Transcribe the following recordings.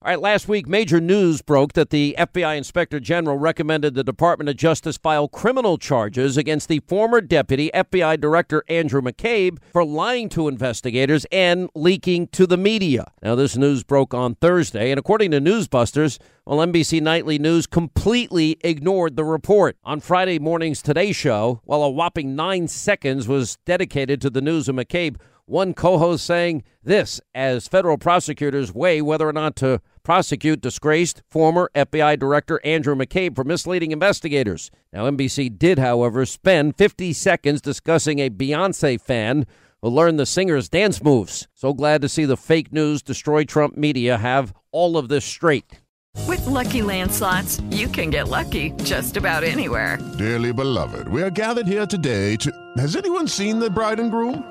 All right, last week, major news broke that the FBI Inspector General recommended the Department of Justice file criminal charges against the former Deputy FBI Director Andrew McCabe for lying to investigators and leaking to the media. Now, this news broke on Thursday, and according to Newsbusters, well, NBC Nightly News completely ignored the report. On Friday morning's Today Show, while a whopping nine seconds was dedicated to the news of McCabe, one co host saying this as federal prosecutors weigh whether or not to prosecute disgraced former FBI Director Andrew McCabe for misleading investigators. Now, NBC did, however, spend 50 seconds discussing a Beyonce fan who learned the singer's dance moves. So glad to see the fake news destroy Trump media have all of this straight. With LuckyLand Slots, you can get lucky just about anywhere. Dearly beloved, we are gathered here today to. Has anyone seen the bride and groom?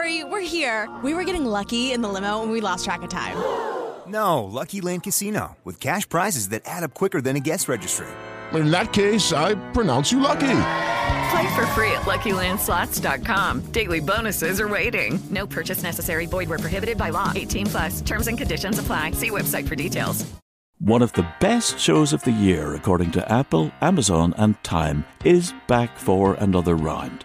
Sorry, sorry, we're here. We were getting lucky in the limo and we lost track of time. No, Lucky Land Casino, with cash prizes that add up quicker than a guest registry. In that case, I pronounce you lucky. Play for free at LuckyLandSlots.com. Daily bonuses are waiting. No purchase necessary. Void where prohibited by law. 18 plus. Terms and conditions apply. See website for details. One of the best shows of the year, according to Apple, Amazon, and Time, is back for another round.